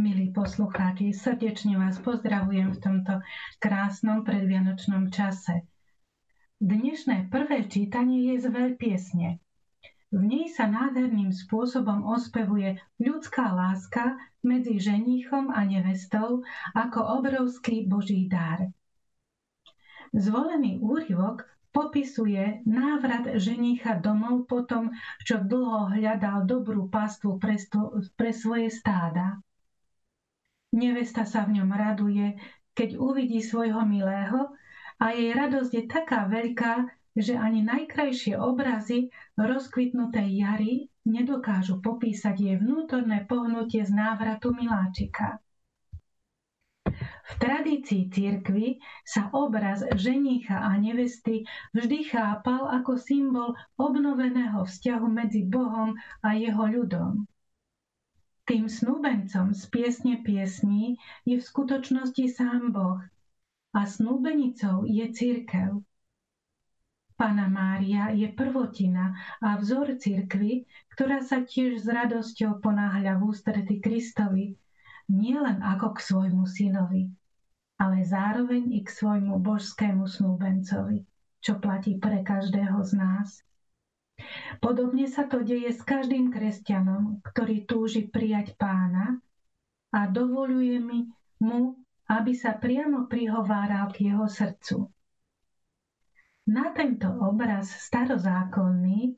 Milí poslucháči, srdečne vás pozdravujem v tomto krásnom predvianočnom čase. Dnešné prvé čítanie je z piesne. V nej sa nádherným spôsobom ospevuje ľudská láska medzi ženíchom a nevestou ako obrovský boží dar. Zvolený úryvok popisuje návrat ženícha domov po tom, čo dlho hľadal dobrú pastvu pre, sto, pre svoje stáda. Nevesta sa v ňom raduje, keď uvidí svojho milého a jej radosť je taká veľká, že ani najkrajšie obrazy rozkvitnutej jary nedokážu popísať jej vnútorné pohnutie z návratu miláčika. V tradícii cirkvy sa obraz ženícha a nevesty vždy chápal ako symbol obnoveného vzťahu medzi Bohom a jeho ľudom. Tým snúbencom z piesne piesní je v skutočnosti sám Boh a snúbenicou je církev. Pana Mária je prvotina a vzor cirkvy, ktorá sa tiež s radosťou ponáhľa v ústrety Kristovi, nielen ako k svojmu synovi, ale zároveň i k svojmu božskému snúbencovi, čo platí pre každého z nás. Podobne sa to deje s každým kresťanom, ktorý túži prijať pána a dovoluje mi mu, aby sa priamo prihováral k jeho srdcu. Na tento obraz starozákonný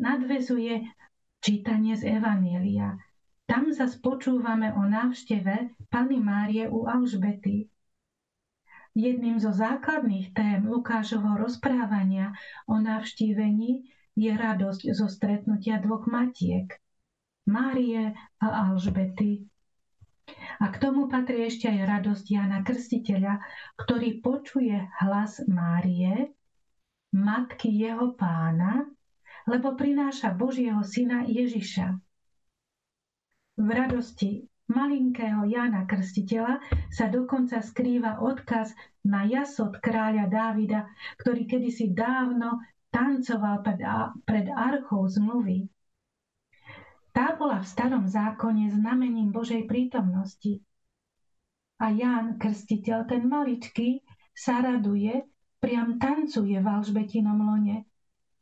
nadvezuje čítanie z Evanielia. Tam zase počúvame o návšteve Pany Márie u Alžbety, Jedným zo základných tém Lukášovho rozprávania o navštívení je radosť zo stretnutia dvoch matiek, Márie a Alžbety. A k tomu patrí ešte aj radosť Jana Krstiteľa, ktorý počuje hlas Márie, matky jeho pána, lebo prináša Božieho syna Ježiša. V radosti malinkého Jana Krstiteľa sa dokonca skrýva odkaz na jasot kráľa Dávida, ktorý kedysi dávno tancoval pred, archou zmluvy. Tá bola v starom zákone znamením Božej prítomnosti. A Ján Krstiteľ, ten maličký, sa raduje, priam tancuje v Alžbetinom lone,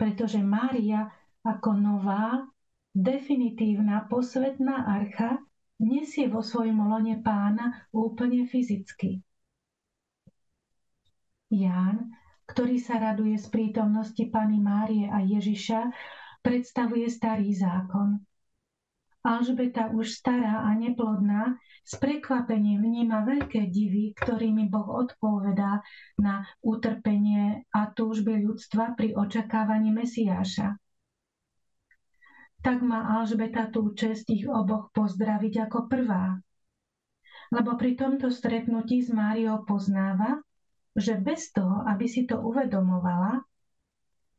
pretože Mária ako nová, definitívna posvetná archa nesie vo svojom lone pána úplne fyzicky. Ján, ktorý sa raduje z prítomnosti Pany Márie a Ježiša, predstavuje starý zákon. Alžbeta už stará a neplodná s prekvapením vníma veľké divy, ktorými Boh odpovedá na utrpenie a túžby ľudstva pri očakávaní Mesiáša tak má Alžbeta tú čest ich oboch pozdraviť ako prvá. Lebo pri tomto stretnutí s Máriou poznáva, že bez toho, aby si to uvedomovala,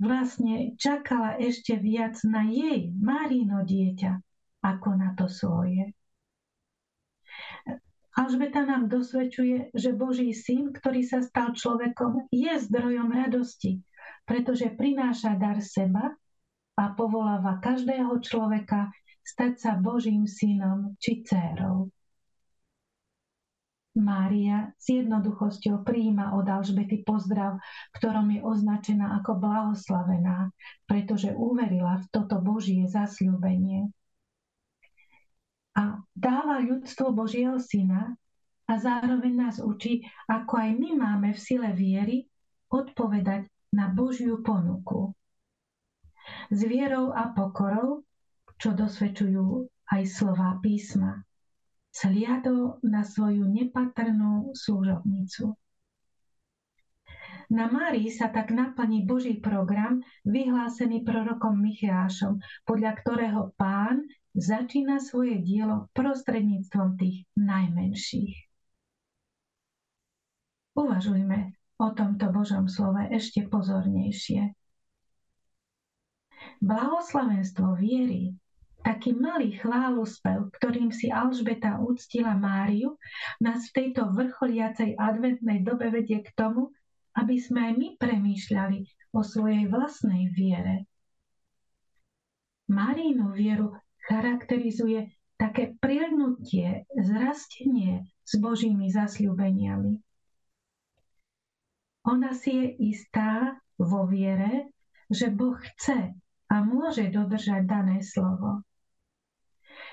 vlastne čakala ešte viac na jej, Márino dieťa, ako na to svoje. Alžbeta nám dosvedčuje, že Boží syn, ktorý sa stal človekom, je zdrojom radosti, pretože prináša dar seba a povoláva každého človeka stať sa Božím synom či dcérou. Mária s jednoduchosťou príjima od Alžbety pozdrav, ktorom je označená ako blahoslavená, pretože uverila v toto Božie zasľúbenie. A dáva ľudstvo Božieho syna a zároveň nás učí, ako aj my máme v sile viery odpovedať na Božiu ponuku s vierou a pokorou, čo dosvedčujú aj slová písma, sliado na svoju nepatrnú služobnicu. Na Márii sa tak naplní Boží program vyhlásený prorokom Micheášom, podľa ktorého pán začína svoje dielo prostredníctvom tých najmenších. Uvažujme o tomto Božom slove ešte pozornejšie. Blahoslavenstvo viery, taký malý chválospev, ktorým si Alžbeta uctila Máriu, nás v tejto vrcholiacej adventnej dobe vedie k tomu, aby sme aj my premýšľali o svojej vlastnej viere. Marínu vieru charakterizuje také prilnutie, zrastenie s Božími zasľúbeniami. Ona si je istá vo viere, že Boh chce a môže dodržať dané slovo.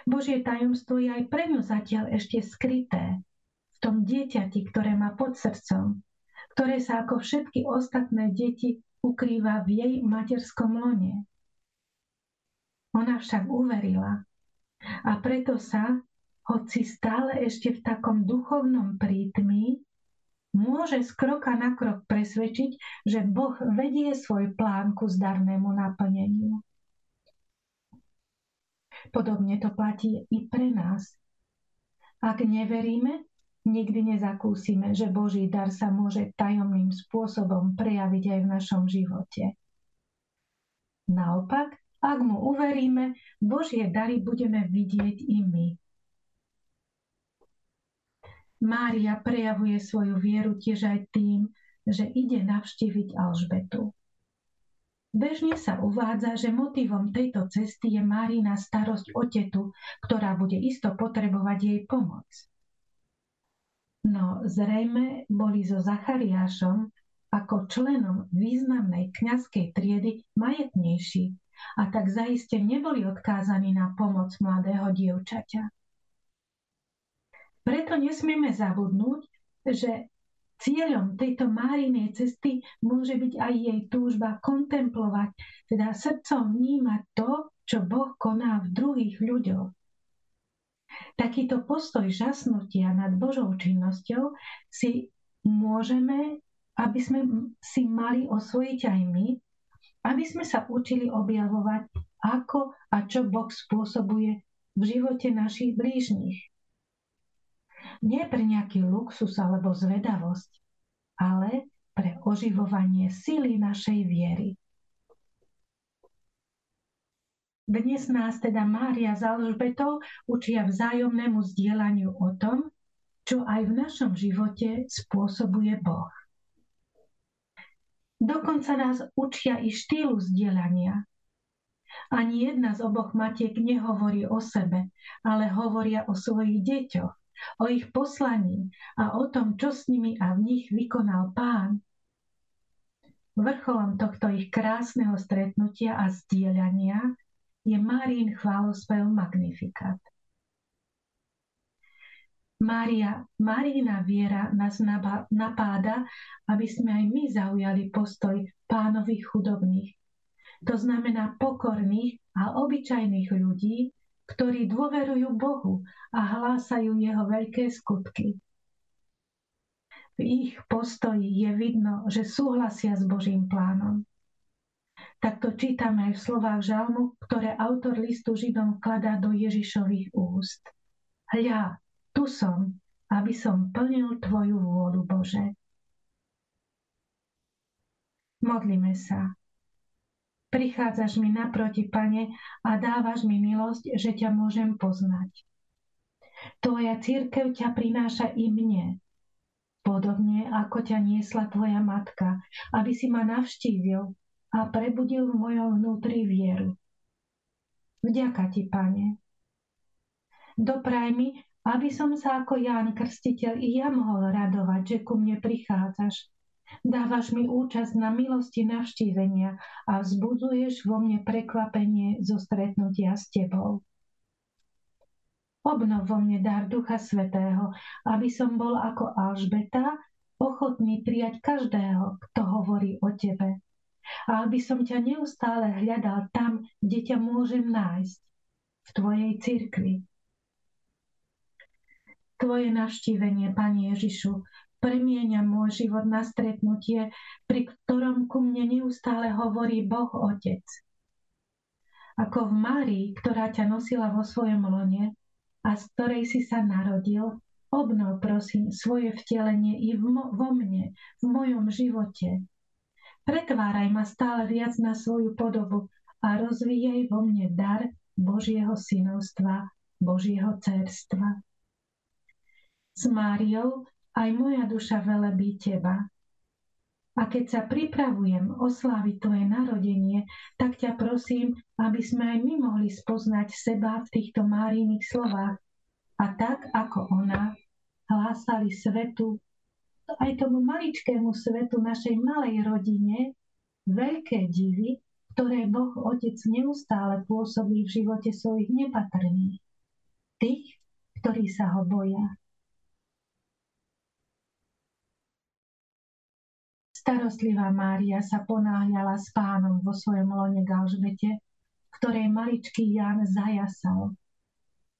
Božie tajomstvo je aj pre ňu zatiaľ ešte skryté v tom dieťati, ktoré má pod srdcom, ktoré sa ako všetky ostatné deti ukrýva v jej materskom lone. Ona však uverila a preto sa, hoci stále ešte v takom duchovnom prítmi, môže z kroka na krok presvedčiť, že Boh vedie svoj plán ku zdarnému naplneniu. Podobne to platí i pre nás. Ak neveríme, nikdy nezakúsime, že Boží dar sa môže tajomným spôsobom prejaviť aj v našom živote. Naopak, ak mu uveríme, Božie dary budeme vidieť i my. Mária prejavuje svoju vieru tiež aj tým, že ide navštíviť Alžbetu. Bežne sa uvádza, že motivom tejto cesty je Márina starosť o tetu, ktorá bude isto potrebovať jej pomoc. No zrejme boli so Zachariášom ako členom významnej kňazskej triedy majetnejší a tak zaiste neboli odkázaní na pomoc mladého dievčaťa. Preto nesmieme zabudnúť, že cieľom tejto Márinej cesty môže byť aj jej túžba kontemplovať, teda srdcom vnímať to, čo Boh koná v druhých ľuďoch. Takýto postoj žasnutia nad Božou činnosťou si môžeme, aby sme si mali osvojiť aj my, aby sme sa učili objavovať, ako a čo Boh spôsobuje v živote našich blížnych. Nie pre nejaký luxus alebo zvedavosť, ale pre oživovanie sily našej viery. Dnes nás teda Mária s Alžbetou učia vzájomnému zdieľaniu o tom, čo aj v našom živote spôsobuje Boh. Dokonca nás učia i štýlu zdieľania. Ani jedna z oboch matiek nehovorí o sebe, ale hovoria o svojich deťoch o ich poslaní a o tom, čo s nimi a v nich vykonal pán. Vrcholom tohto ich krásneho stretnutia a zdieľania je Márín chválospev Magnifikat. Mária, Márína viera nás napáda, aby sme aj my zaujali postoj pánových chudobných. To znamená pokorných a obyčajných ľudí, ktorí dôverujú Bohu a hlásajú jeho veľké skutky. V ich postoji je vidno, že súhlasia s Božím plánom. Takto čítame aj v slovách žalmu, ktoré autor listu Židom vkladá do Ježišových úst. Hľa, tu som, aby som plnil Tvoju vôľu, Bože. Modlíme sa. Prichádzaš mi naproti, Pane, a dávaš mi milosť, že ťa môžem poznať. Tvoja církev ťa prináša i mne, podobne ako ťa niesla tvoja matka, aby si ma navštívil a prebudil v mojom vnútri vieru. Vďaka ti, Pane. Dopraj mi, aby som sa ako Ján Krstiteľ i ja mohol radovať, že ku mne prichádzaš Dávaš mi účasť na milosti navštívenia a vzbudzuješ vo mne prekvapenie zo stretnutia s Tebou. Obnov vo mne dar Ducha Svetého, aby som bol ako Alžbeta, ochotný prijať každého, kto hovorí o Tebe. A aby som ťa neustále hľadal tam, kde ťa môžem nájsť, v Tvojej cirkvi. Tvoje navštívenie, Pani Ježišu, premieňa môj život na stretnutie, pri ktorom ku mne neustále hovorí Boh Otec. Ako v Márii, ktorá ťa nosila vo svojom lone a z ktorej si sa narodil, obnov prosím svoje vtelenie i v mo- vo mne, v mojom živote. Pretváraj ma stále viac na svoju podobu a rozvíjaj vo mne dar Božieho synovstva, Božieho cerstva. S Máriou aj moja duša velebí teba. A keď sa pripravujem osláviť Tvoje narodenie, tak ťa prosím, aby sme aj my mohli spoznať seba v týchto Máriných slovách. A tak, ako ona, hlásali svetu, aj tomu maličkému svetu našej malej rodine, veľké divy, ktoré Boh Otec neustále pôsobí v živote svojich nepatrných. Tých, ktorí sa ho boja. Starostlivá Mária sa ponáhľala s pánom vo svojom lone k Alžbete, ktorej maličký Jan zajasal.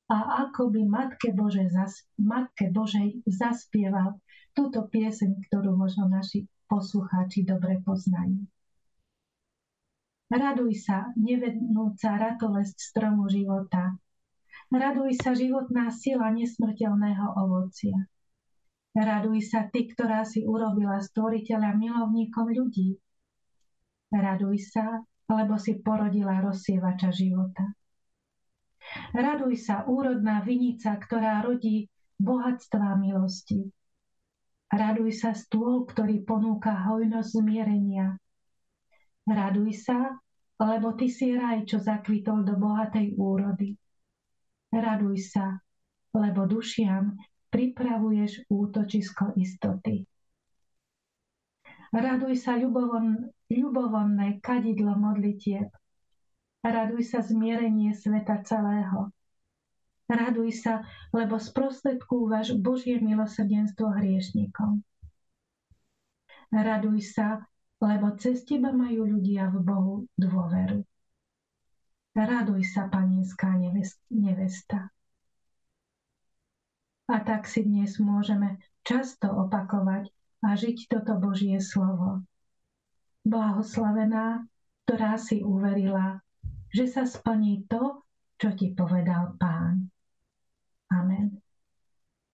A ako by Matke, Bože, zas, Matke Božej zaspieval túto pieseň, ktorú možno naši poslucháči dobre poznajú. Raduj sa, nevednúca ratolesť stromu života. Raduj sa, životná sila nesmrteľného ovocia. Raduj sa ty, ktorá si urobila stvoriteľa milovníkom ľudí. Raduj sa, lebo si porodila rozsievača života. Raduj sa, úrodná vinica, ktorá rodí bohatstva milosti. Raduj sa, stôl, ktorý ponúka hojnosť zmierenia. Raduj sa, lebo ty si raj, čo zakvitol do bohatej úrody. Raduj sa, lebo dušiam pripravuješ útočisko istoty. Raduj sa ľubovon, ľubovonné kadidlo modlitieb. Raduj sa zmierenie sveta celého. Raduj sa, lebo sprostredkúvaš Božie milosrdenstvo hriešnikom. Raduj sa, lebo cez teba majú ľudia v Bohu dôveru. Raduj sa, panienská nevesta. A tak si dnes môžeme často opakovať a žiť toto Božie slovo. Blahoslavená, ktorá si uverila, že sa splní to, čo ti povedal Pán. Amen.